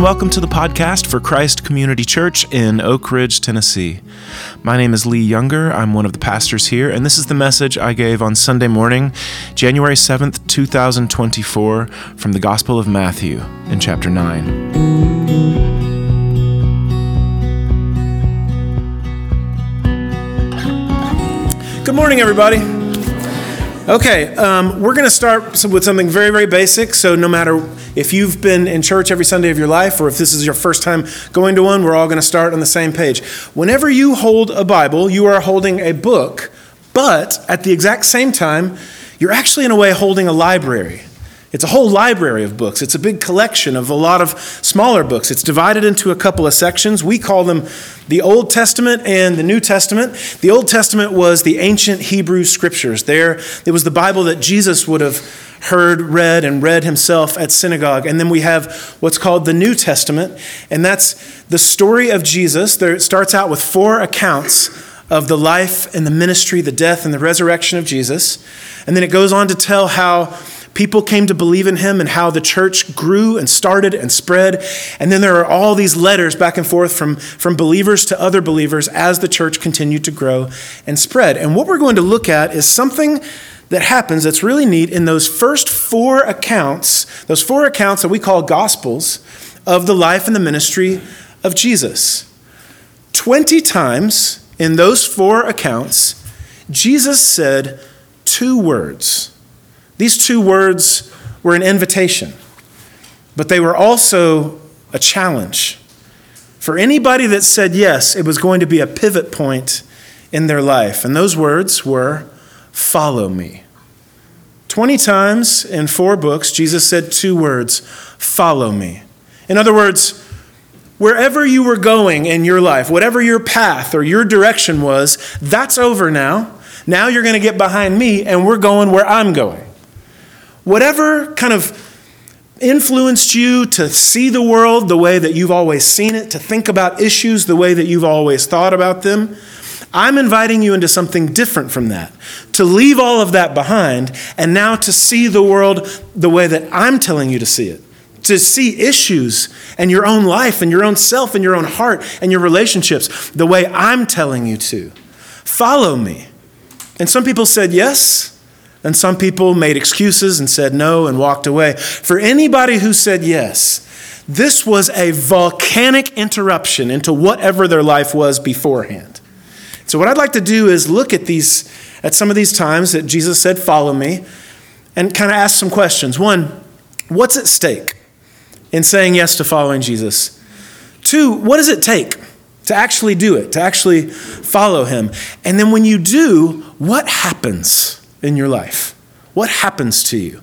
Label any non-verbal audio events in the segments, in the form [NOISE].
And welcome to the podcast for Christ Community Church in Oak Ridge, Tennessee. My name is Lee Younger. I'm one of the pastors here, and this is the message I gave on Sunday morning, January 7th, 2024, from the Gospel of Matthew in chapter 9. Good morning, everybody. Okay, um, we're going to start with something very, very basic. So, no matter if you've been in church every Sunday of your life or if this is your first time going to one, we're all going to start on the same page. Whenever you hold a Bible, you are holding a book, but at the exact same time, you're actually, in a way, holding a library. It's a whole library of books. It's a big collection of a lot of smaller books. It's divided into a couple of sections. We call them the Old Testament and the New Testament. The Old Testament was the ancient Hebrew scriptures. There, it was the Bible that Jesus would have heard, read, and read himself at synagogue. And then we have what's called the New Testament, and that's the story of Jesus. There, it starts out with four accounts of the life and the ministry, the death and the resurrection of Jesus. And then it goes on to tell how people came to believe in him and how the church grew and started and spread. And then there are all these letters back and forth from, from believers to other believers as the church continued to grow and spread. And what we're going to look at is something that happens that's really neat in those first four accounts, those four accounts that we call gospels of the life and the ministry of Jesus. 20 times in those four accounts, Jesus said two words these two words were an invitation, but they were also a challenge. For anybody that said yes, it was going to be a pivot point in their life. And those words were, Follow me. 20 times in four books, Jesus said two words, Follow me. In other words, wherever you were going in your life, whatever your path or your direction was, that's over now. Now you're going to get behind me, and we're going where I'm going. Whatever kind of influenced you to see the world the way that you've always seen it, to think about issues the way that you've always thought about them, I'm inviting you into something different from that. To leave all of that behind and now to see the world the way that I'm telling you to see it. To see issues and your own life and your own self and your own heart and your relationships the way I'm telling you to. Follow me. And some people said yes, and some people made excuses and said no and walked away. For anybody who said yes, this was a volcanic interruption into whatever their life was beforehand. So what I'd like to do is look at these at some of these times that Jesus said follow me and kind of ask some questions. One, what's at stake in saying yes to following Jesus? Two, what does it take to actually do it, to actually follow him? And then when you do, what happens? In your life? What happens to you?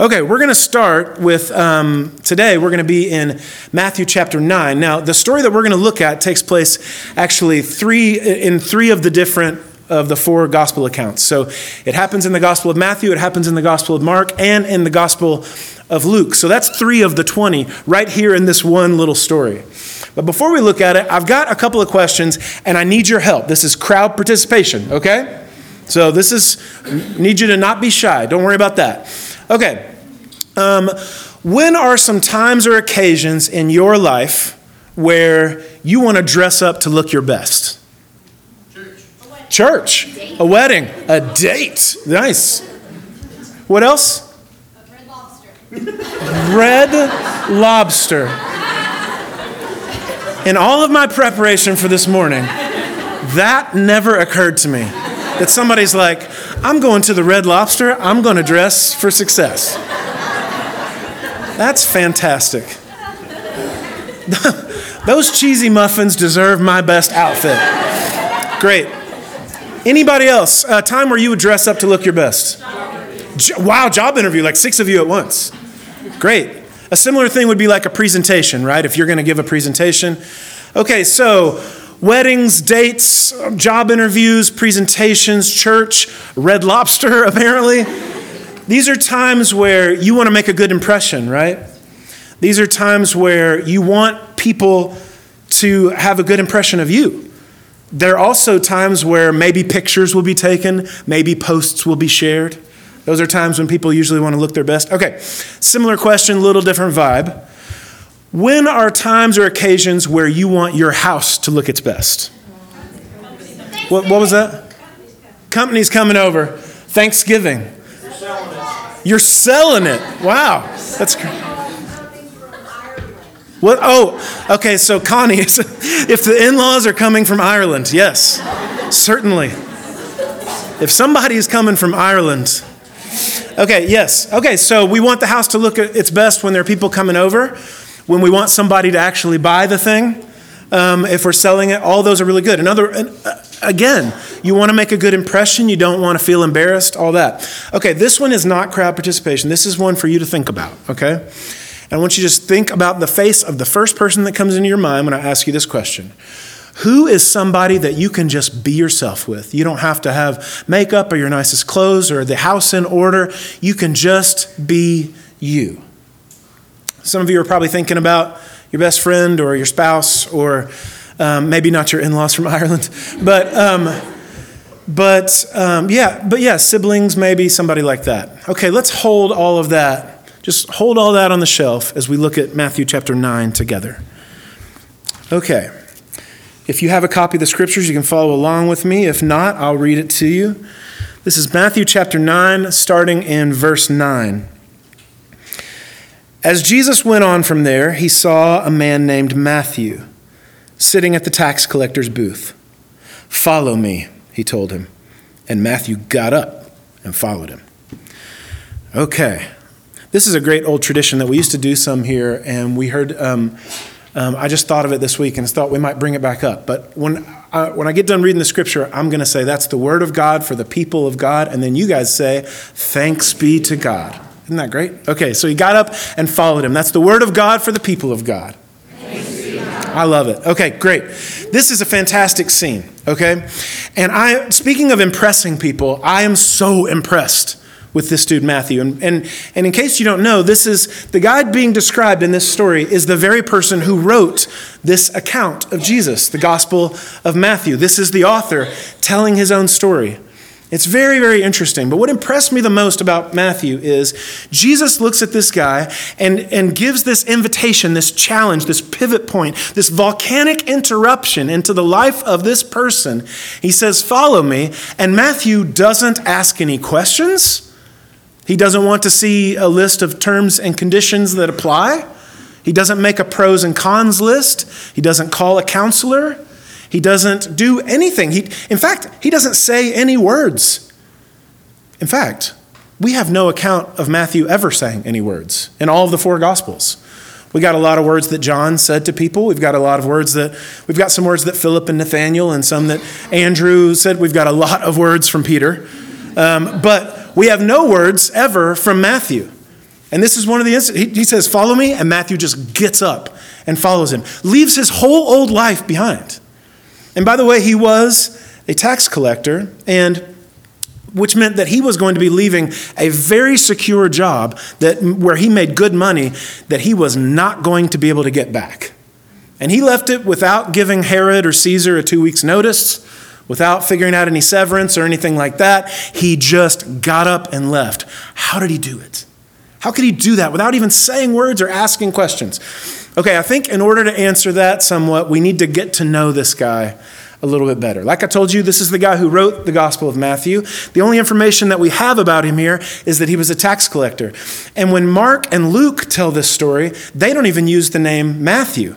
Okay, we're going to start with um, today, we're going to be in Matthew chapter 9. Now, the story that we're going to look at takes place actually three in three of the different of the four gospel accounts. So it happens in the Gospel of Matthew, it happens in the Gospel of Mark, and in the Gospel of Luke. So that's three of the 20 right here in this one little story. But before we look at it, I've got a couple of questions and I need your help. This is crowd participation, okay? So this is, need you to not be shy. Don't worry about that. Okay. Um, when are some times or occasions in your life where you want to dress up to look your best? Church. Church. A wedding. A date. Nice. What else? A red lobster. Red lobster. In all of my preparation for this morning, that never occurred to me that somebody's like, I'm going to the Red Lobster, I'm going to dress for success. That's fantastic. [LAUGHS] Those cheesy muffins deserve my best outfit. Great. Anybody else? A time where you would dress up to look your best? Wow, job interview, like six of you at once. Great. A similar thing would be like a presentation, right? If you're going to give a presentation. Okay, so weddings, dates, job interviews, presentations, church, red lobster, [LAUGHS] apparently. These are times where you want to make a good impression, right? These are times where you want people to have a good impression of you. There are also times where maybe pictures will be taken, maybe posts will be shared, Those are times when people usually want to look their best. Okay, similar question, little different vibe. When are times or occasions where you want your house to look its best? What, what was that? Company's coming over. Thanksgiving. You're selling it. Wow. That's great. What? Oh, okay. So Connie, [LAUGHS] if the in-laws are coming from Ireland, yes, certainly. If somebody is coming from Ireland, okay, yes, okay. So we want the house to look at its best when there are people coming over, when we want somebody to actually buy the thing. Um, if we're selling it, all those are really good. Another, uh, again, you want to make a good impression. You don't want to feel embarrassed. All that. Okay, this one is not crowd participation. This is one for you to think about. Okay, and I want you to just think about the face of the first person that comes into your mind when I ask you this question. Who is somebody that you can just be yourself with? You don't have to have makeup or your nicest clothes or the house in order. You can just be you. Some of you are probably thinking about your best friend or your spouse, or um, maybe not your in laws from [LAUGHS] Ireland, but. Um, but um, yeah, but yeah, siblings, maybe somebody like that. Okay, let's hold all of that. Just hold all that on the shelf as we look at Matthew chapter 9 together. Okay. If you have a copy of the scriptures, you can follow along with me. If not, I'll read it to you. This is Matthew chapter 9, starting in verse 9. As Jesus went on from there, he saw a man named Matthew sitting at the tax collector's booth. Follow me, he told him. And Matthew got up and followed him. Okay. This is a great old tradition that we used to do some here, and we heard. Um, um, I just thought of it this week and thought we might bring it back up. But when I, when I get done reading the scripture, I'm going to say that's the word of God for the people of God, and then you guys say, "Thanks be to God." Isn't that great? Okay, so he got up and followed him. That's the word of God for the people of God. I love it. Okay, great. This is a fantastic scene, okay? And I speaking of impressing people, I am so impressed with this dude Matthew. And, and, and in case you don't know, this is the guy being described in this story is the very person who wrote this account of Jesus, the Gospel of Matthew. This is the author telling his own story. It's very, very interesting. But what impressed me the most about Matthew is Jesus looks at this guy and, and gives this invitation, this challenge, this pivot point, this volcanic interruption into the life of this person. He says, Follow me. And Matthew doesn't ask any questions. He doesn't want to see a list of terms and conditions that apply. He doesn't make a pros and cons list. He doesn't call a counselor. He doesn't do anything. He, in fact, he doesn't say any words. In fact, we have no account of Matthew ever saying any words in all of the four Gospels. We got a lot of words that John said to people. We've got a lot of words that, we've got some words that Philip and Nathaniel and some that Andrew said. We've got a lot of words from Peter. Um, but we have no words ever from Matthew. And this is one of the instances. He, he says, Follow me. And Matthew just gets up and follows him, leaves his whole old life behind. And by the way, he was a tax collector, and which meant that he was going to be leaving a very secure job that, where he made good money that he was not going to be able to get back. And he left it without giving Herod or Caesar a two weeks' notice, without figuring out any severance or anything like that. He just got up and left. How did he do it? How could he do that without even saying words or asking questions? Okay, I think in order to answer that somewhat, we need to get to know this guy a little bit better. Like I told you, this is the guy who wrote the Gospel of Matthew. The only information that we have about him here is that he was a tax collector. And when Mark and Luke tell this story, they don't even use the name Matthew.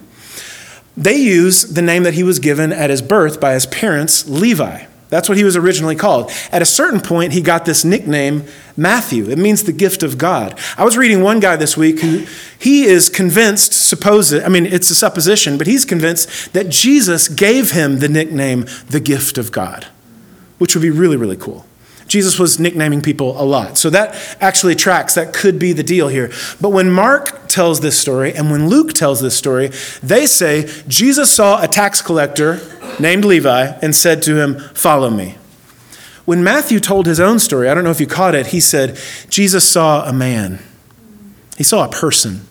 They use the name that he was given at his birth by his parents, Levi. That's what he was originally called. At a certain point, he got this nickname, Matthew. It means the gift of God. I was reading one guy this week who he is convinced, suppose I mean, it's a supposition, but he's convinced that Jesus gave him the nickname, the gift of God, which would be really, really cool. Jesus was nicknaming people a lot. So that actually tracks. That could be the deal here. But when Mark tells this story and when Luke tells this story, they say Jesus saw a tax collector named Levi and said to him, Follow me. When Matthew told his own story, I don't know if you caught it, he said, Jesus saw a man. He saw a person.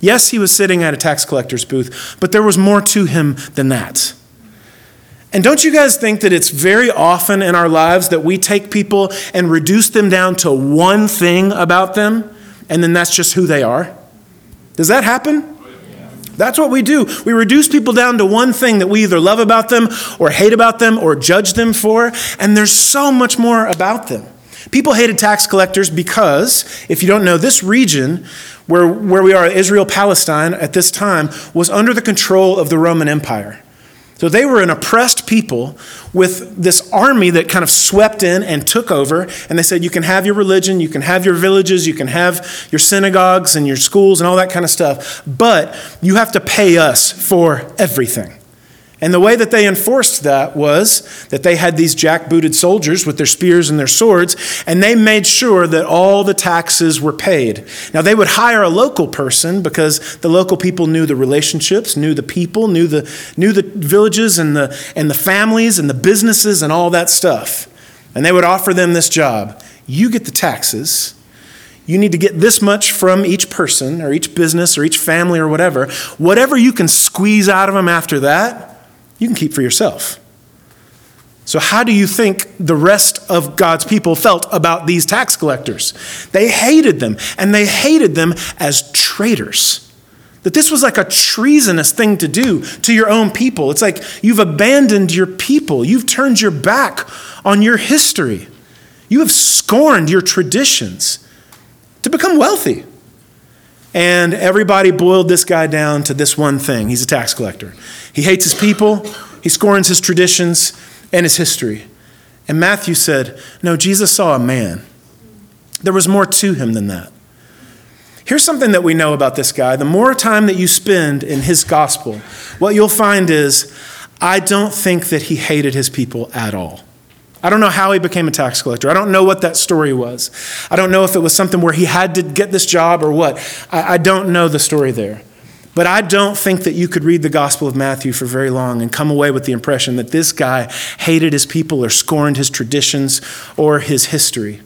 Yes, he was sitting at a tax collector's booth, but there was more to him than that. And don't you guys think that it's very often in our lives that we take people and reduce them down to one thing about them, and then that's just who they are? Does that happen? That's what we do. We reduce people down to one thing that we either love about them or hate about them or judge them for, and there's so much more about them. People hated tax collectors because, if you don't know, this region where, where we are, Israel Palestine, at this time, was under the control of the Roman Empire. So they were an oppressed people with this army that kind of swept in and took over. And they said, You can have your religion, you can have your villages, you can have your synagogues and your schools and all that kind of stuff, but you have to pay us for everything. And the way that they enforced that was that they had these jack-booted soldiers with their spears and their swords, and they made sure that all the taxes were paid. Now they would hire a local person because the local people knew the relationships, knew the people, knew the knew the villages and the and the families and the businesses and all that stuff. And they would offer them this job. You get the taxes. You need to get this much from each person or each business or each family or whatever. Whatever you can squeeze out of them after that, you can keep for yourself. So, how do you think the rest of God's people felt about these tax collectors? They hated them, and they hated them as traitors. That this was like a treasonous thing to do to your own people. It's like you've abandoned your people, you've turned your back on your history, you have scorned your traditions to become wealthy. And everybody boiled this guy down to this one thing he's a tax collector. He hates his people, he scorns his traditions and his history. And Matthew said, No, Jesus saw a man. There was more to him than that. Here's something that we know about this guy. The more time that you spend in his gospel, what you'll find is, I don't think that he hated his people at all. I don't know how he became a tax collector. I don't know what that story was. I don't know if it was something where he had to get this job or what. I, I don't know the story there. But I don't think that you could read the Gospel of Matthew for very long and come away with the impression that this guy hated his people or scorned his traditions or his history.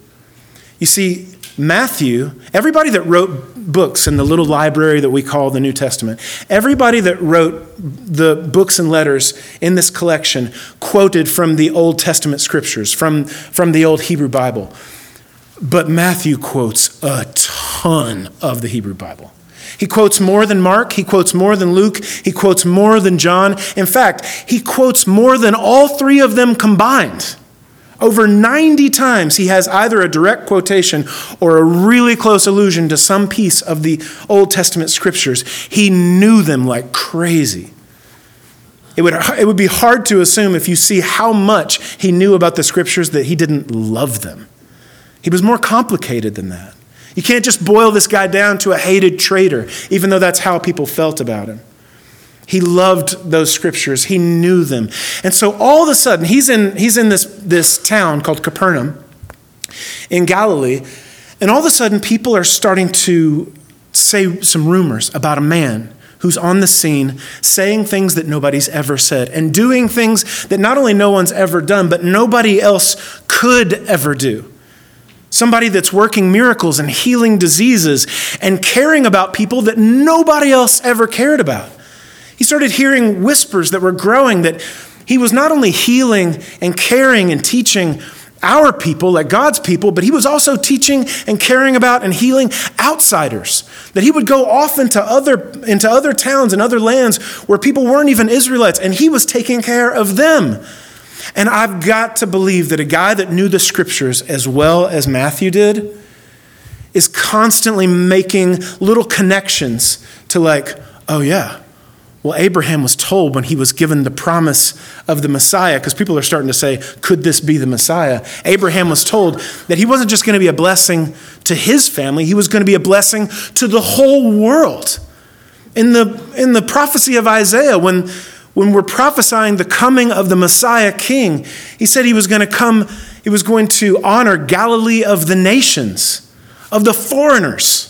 You see, Matthew, everybody that wrote books in the little library that we call the New Testament, everybody that wrote the books and letters in this collection quoted from the Old Testament scriptures, from, from the Old Hebrew Bible. But Matthew quotes a ton of the Hebrew Bible. He quotes more than Mark, he quotes more than Luke, he quotes more than John. In fact, he quotes more than all three of them combined. Over 90 times, he has either a direct quotation or a really close allusion to some piece of the Old Testament scriptures. He knew them like crazy. It would, it would be hard to assume if you see how much he knew about the scriptures that he didn't love them. He was more complicated than that. You can't just boil this guy down to a hated traitor, even though that's how people felt about him. He loved those scriptures. He knew them. And so all of a sudden, he's in, he's in this, this town called Capernaum in Galilee. And all of a sudden, people are starting to say some rumors about a man who's on the scene saying things that nobody's ever said and doing things that not only no one's ever done, but nobody else could ever do. Somebody that's working miracles and healing diseases and caring about people that nobody else ever cared about. Started hearing whispers that were growing that he was not only healing and caring and teaching our people, like God's people, but he was also teaching and caring about and healing outsiders. That he would go off into other, into other towns and other lands where people weren't even Israelites, and he was taking care of them. And I've got to believe that a guy that knew the scriptures as well as Matthew did is constantly making little connections to, like, oh, yeah, well, Abraham was told when he was given the promise of the Messiah, because people are starting to say, could this be the Messiah? Abraham was told that he wasn't just going to be a blessing to his family, he was going to be a blessing to the whole world. In the, in the prophecy of Isaiah, when, when we're prophesying the coming of the Messiah king, he said he was going to come, he was going to honor Galilee of the nations, of the foreigners.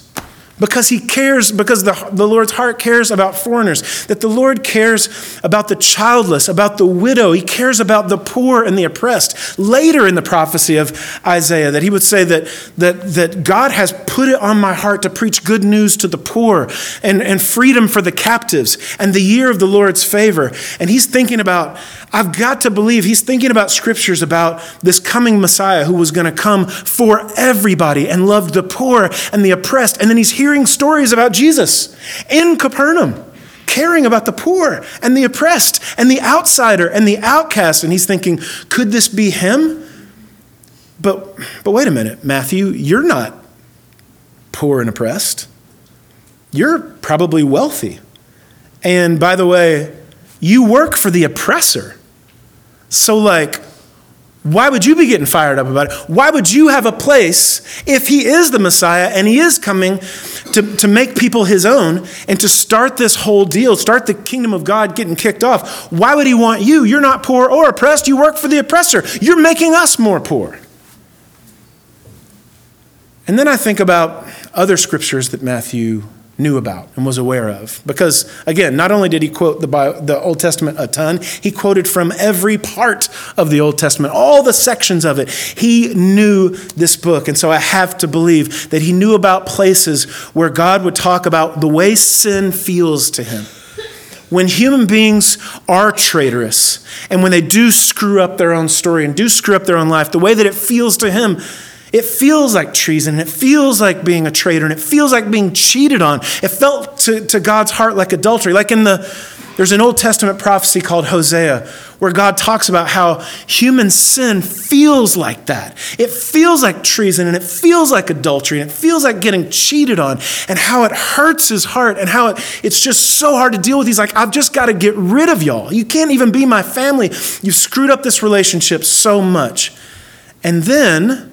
Because he cares, because the, the Lord's heart cares about foreigners, that the Lord cares about the childless, about the widow. He cares about the poor and the oppressed. Later in the prophecy of Isaiah, that he would say that, that, that God has put it on my heart to preach good news to the poor and, and freedom for the captives and the year of the Lord's favor. And he's thinking about, I've got to believe, he's thinking about scriptures about this coming Messiah who was going to come for everybody and loved the poor and the oppressed. And then he's hearing stories about Jesus in Capernaum, caring about the poor and the oppressed and the outsider and the outcast. And he's thinking, could this be him? But, but wait a minute, Matthew, you're not poor and oppressed. You're probably wealthy. And by the way, you work for the oppressor. So, like, why would you be getting fired up about it? Why would you have a place if he is the Messiah and he is coming to, to make people his own and to start this whole deal, start the kingdom of God getting kicked off? Why would he want you? You're not poor or oppressed. You work for the oppressor. You're making us more poor. And then I think about other scriptures that Matthew knew about and was aware of. Because, again, not only did he quote the, the Old Testament a ton, he quoted from every part of the Old Testament, all the sections of it. He knew this book. And so I have to believe that he knew about places where God would talk about the way sin feels to him. When human beings are traitorous and when they do screw up their own story and do screw up their own life, the way that it feels to him it feels like treason, and it feels like being a traitor, and it feels like being cheated on. It felt to, to God's heart like adultery. Like in the, there's an Old Testament prophecy called Hosea, where God talks about how human sin feels like that. It feels like treason, and it feels like adultery, and it feels like getting cheated on, and how it hurts his heart, and how it, it's just so hard to deal with. He's like, I've just got to get rid of y'all. You can't even be my family. You've screwed up this relationship so much. And then,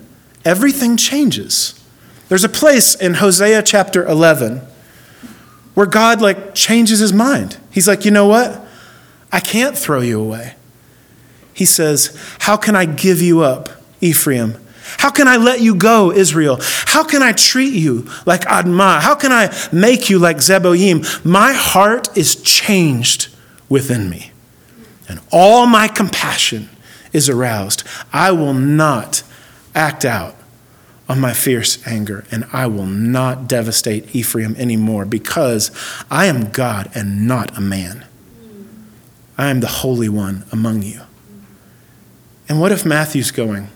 everything changes. There's a place in Hosea chapter 11 where God like changes his mind. He's like, "You know what? I can't throw you away." He says, "How can I give you up, Ephraim? How can I let you go, Israel? How can I treat you like Admah? How can I make you like Zeboim? My heart is changed within me, and all my compassion is aroused. I will not act out on my fierce anger, and I will not devastate Ephraim anymore because I am God and not a man. I am the Holy One among you. And what if Matthew's going,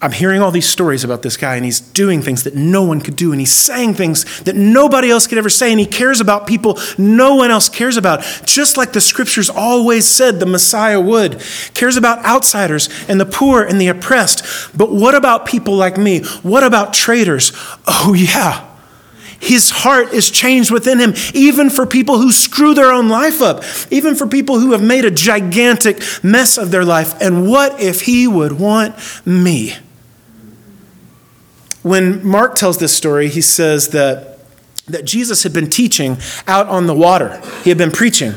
I'm hearing all these stories about this guy, and he's doing things that no one could do, and he's saying things that nobody else could ever say, and he cares about people no one else cares about, just like the scriptures always said the Messiah would. Cares about outsiders and the poor and the oppressed. But what about people like me? What about traitors? Oh, yeah. His heart is changed within him, even for people who screw their own life up, even for people who have made a gigantic mess of their life. And what if he would want me? When Mark tells this story, he says that, that Jesus had been teaching out on the water. He had been preaching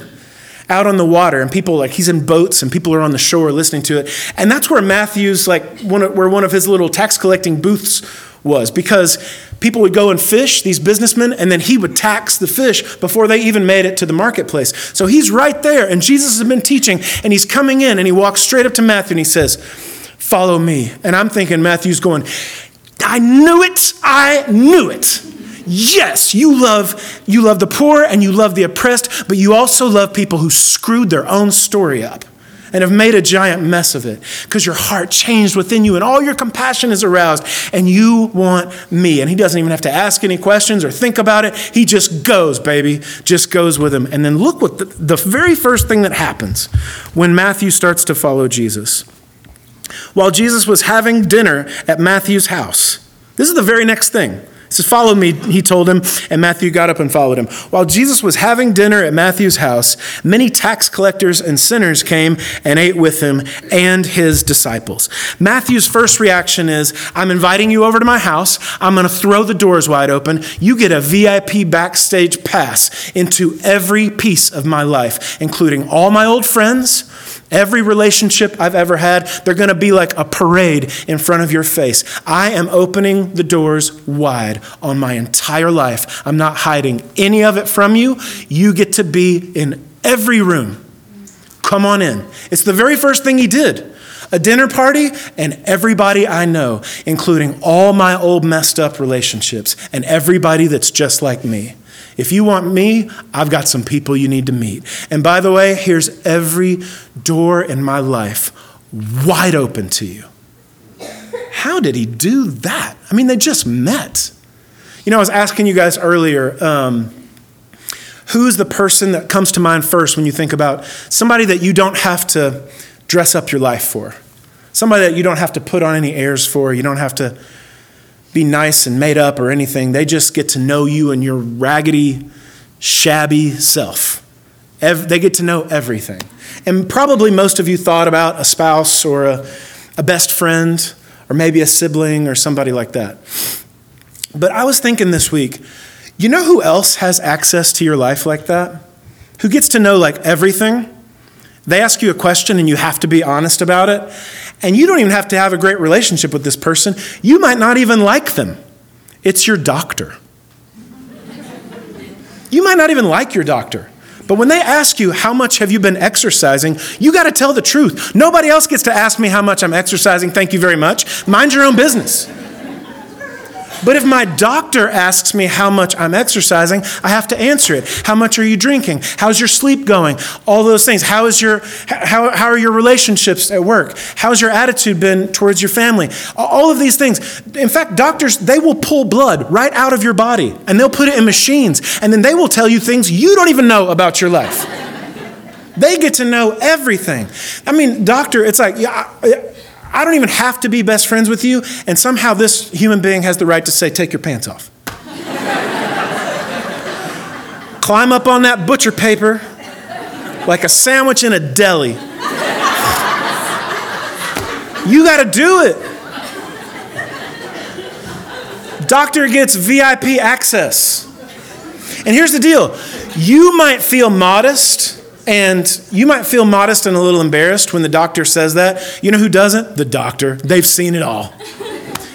out on the water, and people like he's in boats, and people are on the shore listening to it. And that's where Matthew's like one of, where one of his little tax collecting booths was because people would go and fish, these businessmen, and then he would tax the fish before they even made it to the marketplace. So he's right there, and Jesus has been teaching, and he's coming in, and he walks straight up to Matthew and he says, Follow me. And I'm thinking Matthew's going, I knew it. I knew it. Yes, you love you love the poor and you love the oppressed, but you also love people who screwed their own story up and have made a giant mess of it because your heart changed within you and all your compassion is aroused and you want me. And he doesn't even have to ask any questions or think about it. He just goes, baby, just goes with him. And then look what the, the very first thing that happens when Matthew starts to follow Jesus while Jesus was having dinner at Matthew's house. This is the very next thing. He says, Follow me, he told him, and Matthew got up and followed him. While Jesus was having dinner at Matthew's house, many tax collectors and sinners came and ate with him and his disciples. Matthew's first reaction is, I'm inviting you over to my house. I'm going to throw the doors wide open. You get a VIP backstage pass into every piece of my life, including all my old friends Every relationship I've ever had, they're going to be like a parade in front of your face. I am opening the doors wide on my entire life. I'm not hiding any of it from you. You get to be in every room. Come on in. It's the very first thing he did. A dinner party, and everybody I know, including all my old messed up relationships, and everybody that's just like me. If you want me, I've got some people you need to meet. And by the way, here's every door in my life wide open to you. How did he do that? I mean, they just met. You know, I was asking you guys earlier. Um, who's the person that comes to mind first when you think about somebody that you don't have to dress up your life for? Somebody that you don't have to put on any airs for, you don't have to be nice and made up or anything. They just get to know you and your raggedy, shabby self. they get to know everything. And probably most of you thought about a spouse or a, a best friend or maybe a sibling or somebody like that. But I was thinking this week, you know who else has access to your life like that? Who gets to know like everything? They ask you a question and you have to be honest about it. And you don't even have to have a great relationship with this person. You might not even like them. It's your doctor. You might not even like your doctor. But when they ask you, how much have you been exercising, you got to tell the truth. Nobody else gets to ask me how much I'm exercising. Thank you very much. Mind your own business. But if my doctor asks me how much I'm exercising, I have to answer it. How much are you drinking? How's your sleep going? All those things. How, is your, how, how are your relationships at work? How's your attitude been towards your family? All of these things. In fact, doctors, they will pull blood right out of your body and they'll put it in machines and then they will tell you things you don't even know about your life. [LAUGHS] They get to know everything. I mean, doctor, it's like, yeah, I don't even have to be best friends with you, and somehow this human being has the right to say, Take your pants off. [LAUGHS] Climb up on that butcher paper like a sandwich in a deli. You got to do it. Doctor gets VIP access. And here's the deal you might feel modest and you might feel modest and a little embarrassed when the doctor says that. You know who doesn't? The doctor. They've seen it all.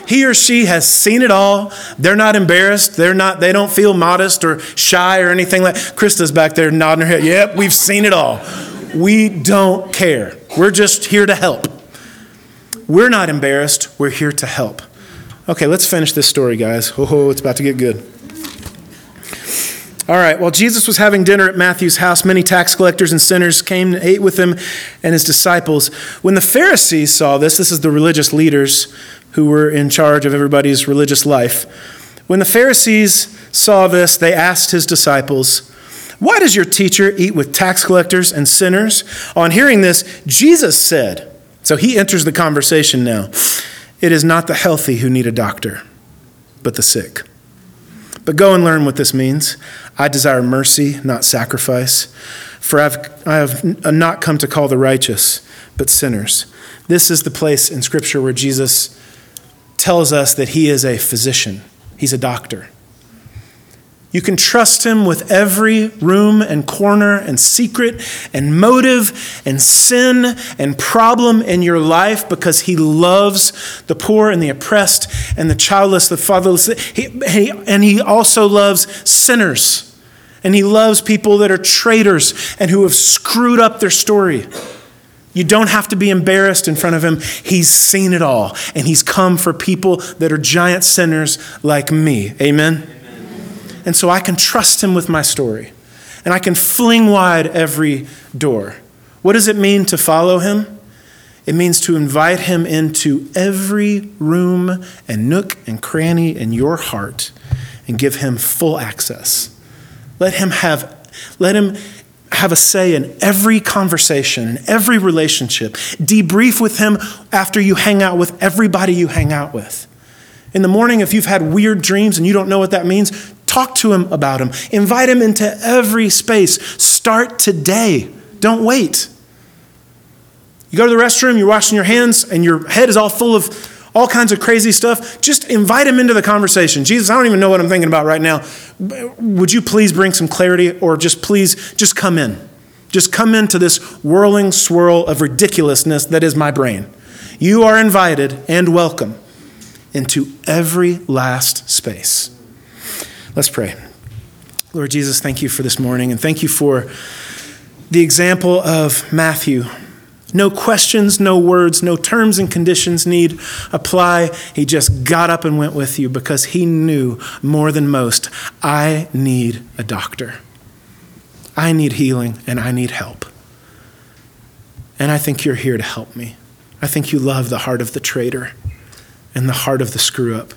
He or she has seen it all. They're not embarrassed. They're not, they don't feel modest or shy or anything like Krista's back there nodding her head. Yep, we've seen it all. We don't care. We're just here to help. We're not embarrassed. We're here to help. Okay, let's finish this story, guys. Oh, it's about to get good. All right, while Jesus was having dinner at Matthew's house, many tax collectors and sinners came and ate with him and his disciples. When the Pharisees saw this, this is the religious leaders who were in charge of everybody's religious life. When the Pharisees saw this, they asked his disciples, Why does your teacher eat with tax collectors and sinners? On hearing this, Jesus said, So he enters the conversation now, It is not the healthy who need a doctor, but the sick. But go and learn what this means. I desire mercy, not sacrifice. For I've, I have not come to call the righteous, but sinners. This is the place in Scripture where Jesus tells us that he is a physician, he's a doctor. You can trust him with every room and corner and secret and motive and sin and problem in your life because he loves the poor and the oppressed and the childless, the fatherless. He, he, and he also loves sinners. And he loves people that are traitors and who have screwed up their story. You don't have to be embarrassed in front of him. He's seen it all. And he's come for people that are giant sinners like me. Amen? And so I can trust him with my story. And I can fling wide every door. What does it mean to follow him? It means to invite him into every room and nook and cranny in your heart and give him full access. Let him have, let him have a say in every conversation, in every relationship. Debrief with him after you hang out with everybody you hang out with. In the morning, if you've had weird dreams and you don't know what that means, Talk to him about him. Invite him into every space. Start today. Don't wait. You go to the restroom, you're washing your hands, and your head is all full of all kinds of crazy stuff. Just invite him into the conversation. Jesus, I don't even know what I'm thinking about right now. Would you please bring some clarity or just please just come in? just come into this whirling swirl of ridiculousness that is my brain. You are invited and welcome into every last space. Let's pray. Lord Jesus, thank you for this morning and thank you for the example of Matthew. No questions, no words, no terms and conditions need apply. He just got up and went with you because he knew more than most I need a doctor. I need healing and I need help. And I think you're here to help me. I think you love the heart of the traitor and the heart of the screw up.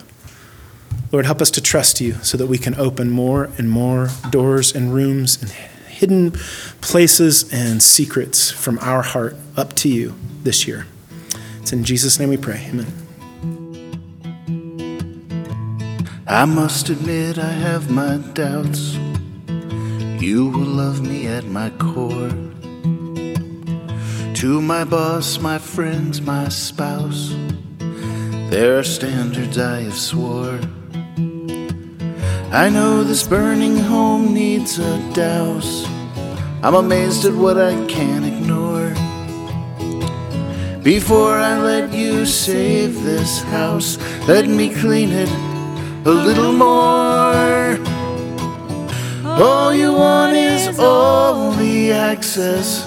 Lord, help us to trust you so that we can open more and more doors and rooms and hidden places and secrets from our heart up to you this year. It's in Jesus' name we pray. Amen. I must admit I have my doubts. You will love me at my core. To my boss, my friends, my spouse, there are standards I have swore. I know this burning home needs a douse. I'm amazed at what I can't ignore. Before I let you save this house, let me clean it a little more. All you want is all the access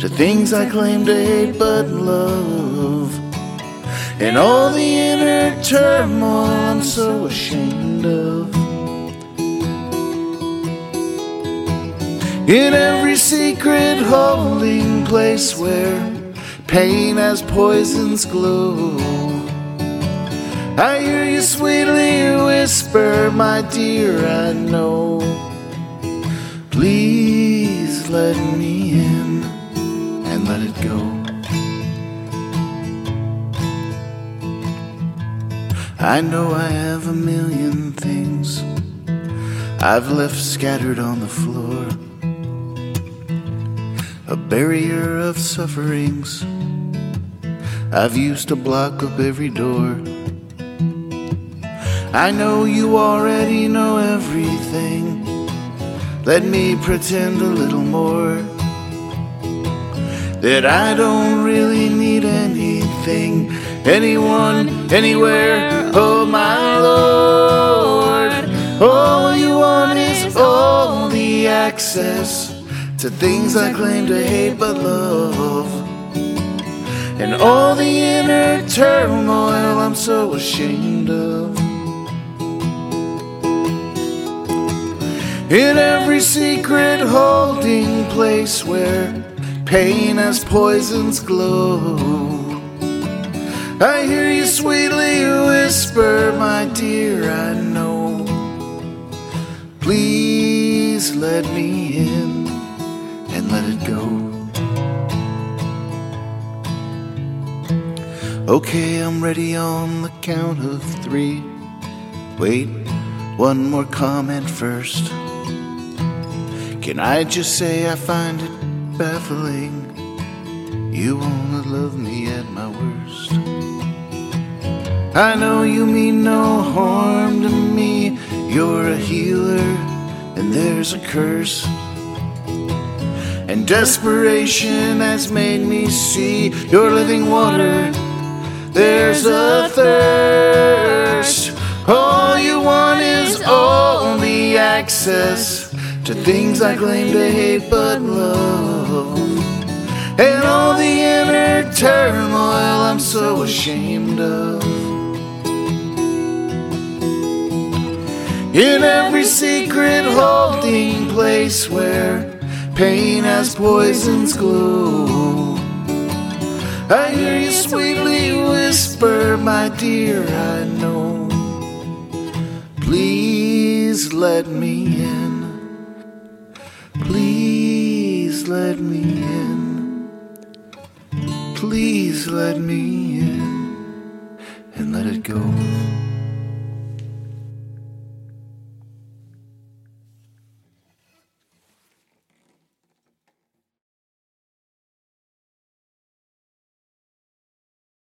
to things I claim to hate but love. And all the inner turmoil I'm so ashamed of. In every secret holding place where pain has poisons glow. I hear you sweetly whisper, my dear, I know. Please let me in and let it go. I know I have a million things I've left scattered on the floor a barrier of sufferings. I've used to block up every door. I know you already know everything. Let me pretend a little more. That I don't really need anything, anyone, anywhere. Oh, my Lord. All you want is all the access to things I claim to hate but love. And all the inner turmoil I'm so ashamed of. In every secret holding place where pain has poisons glow. I hear you sweetly whisper, my dear, I know. Please let me in let it go. Okay, I'm ready on the count of three. Wait, one more comment first. Can I just say I find it baffling? You wanna love me at my worst. I know you mean no harm to me. You're a healer, and there's a curse. And desperation has made me see your living water. There's a thirst. All you want is the access to things I claim to hate but love. And all the inner turmoil I'm so ashamed of. In every secret holding place where pain as poisons glow. I hear you sweetly whisper, my dear, I know. Please let me in. Please let me in. Please let me in and let it go.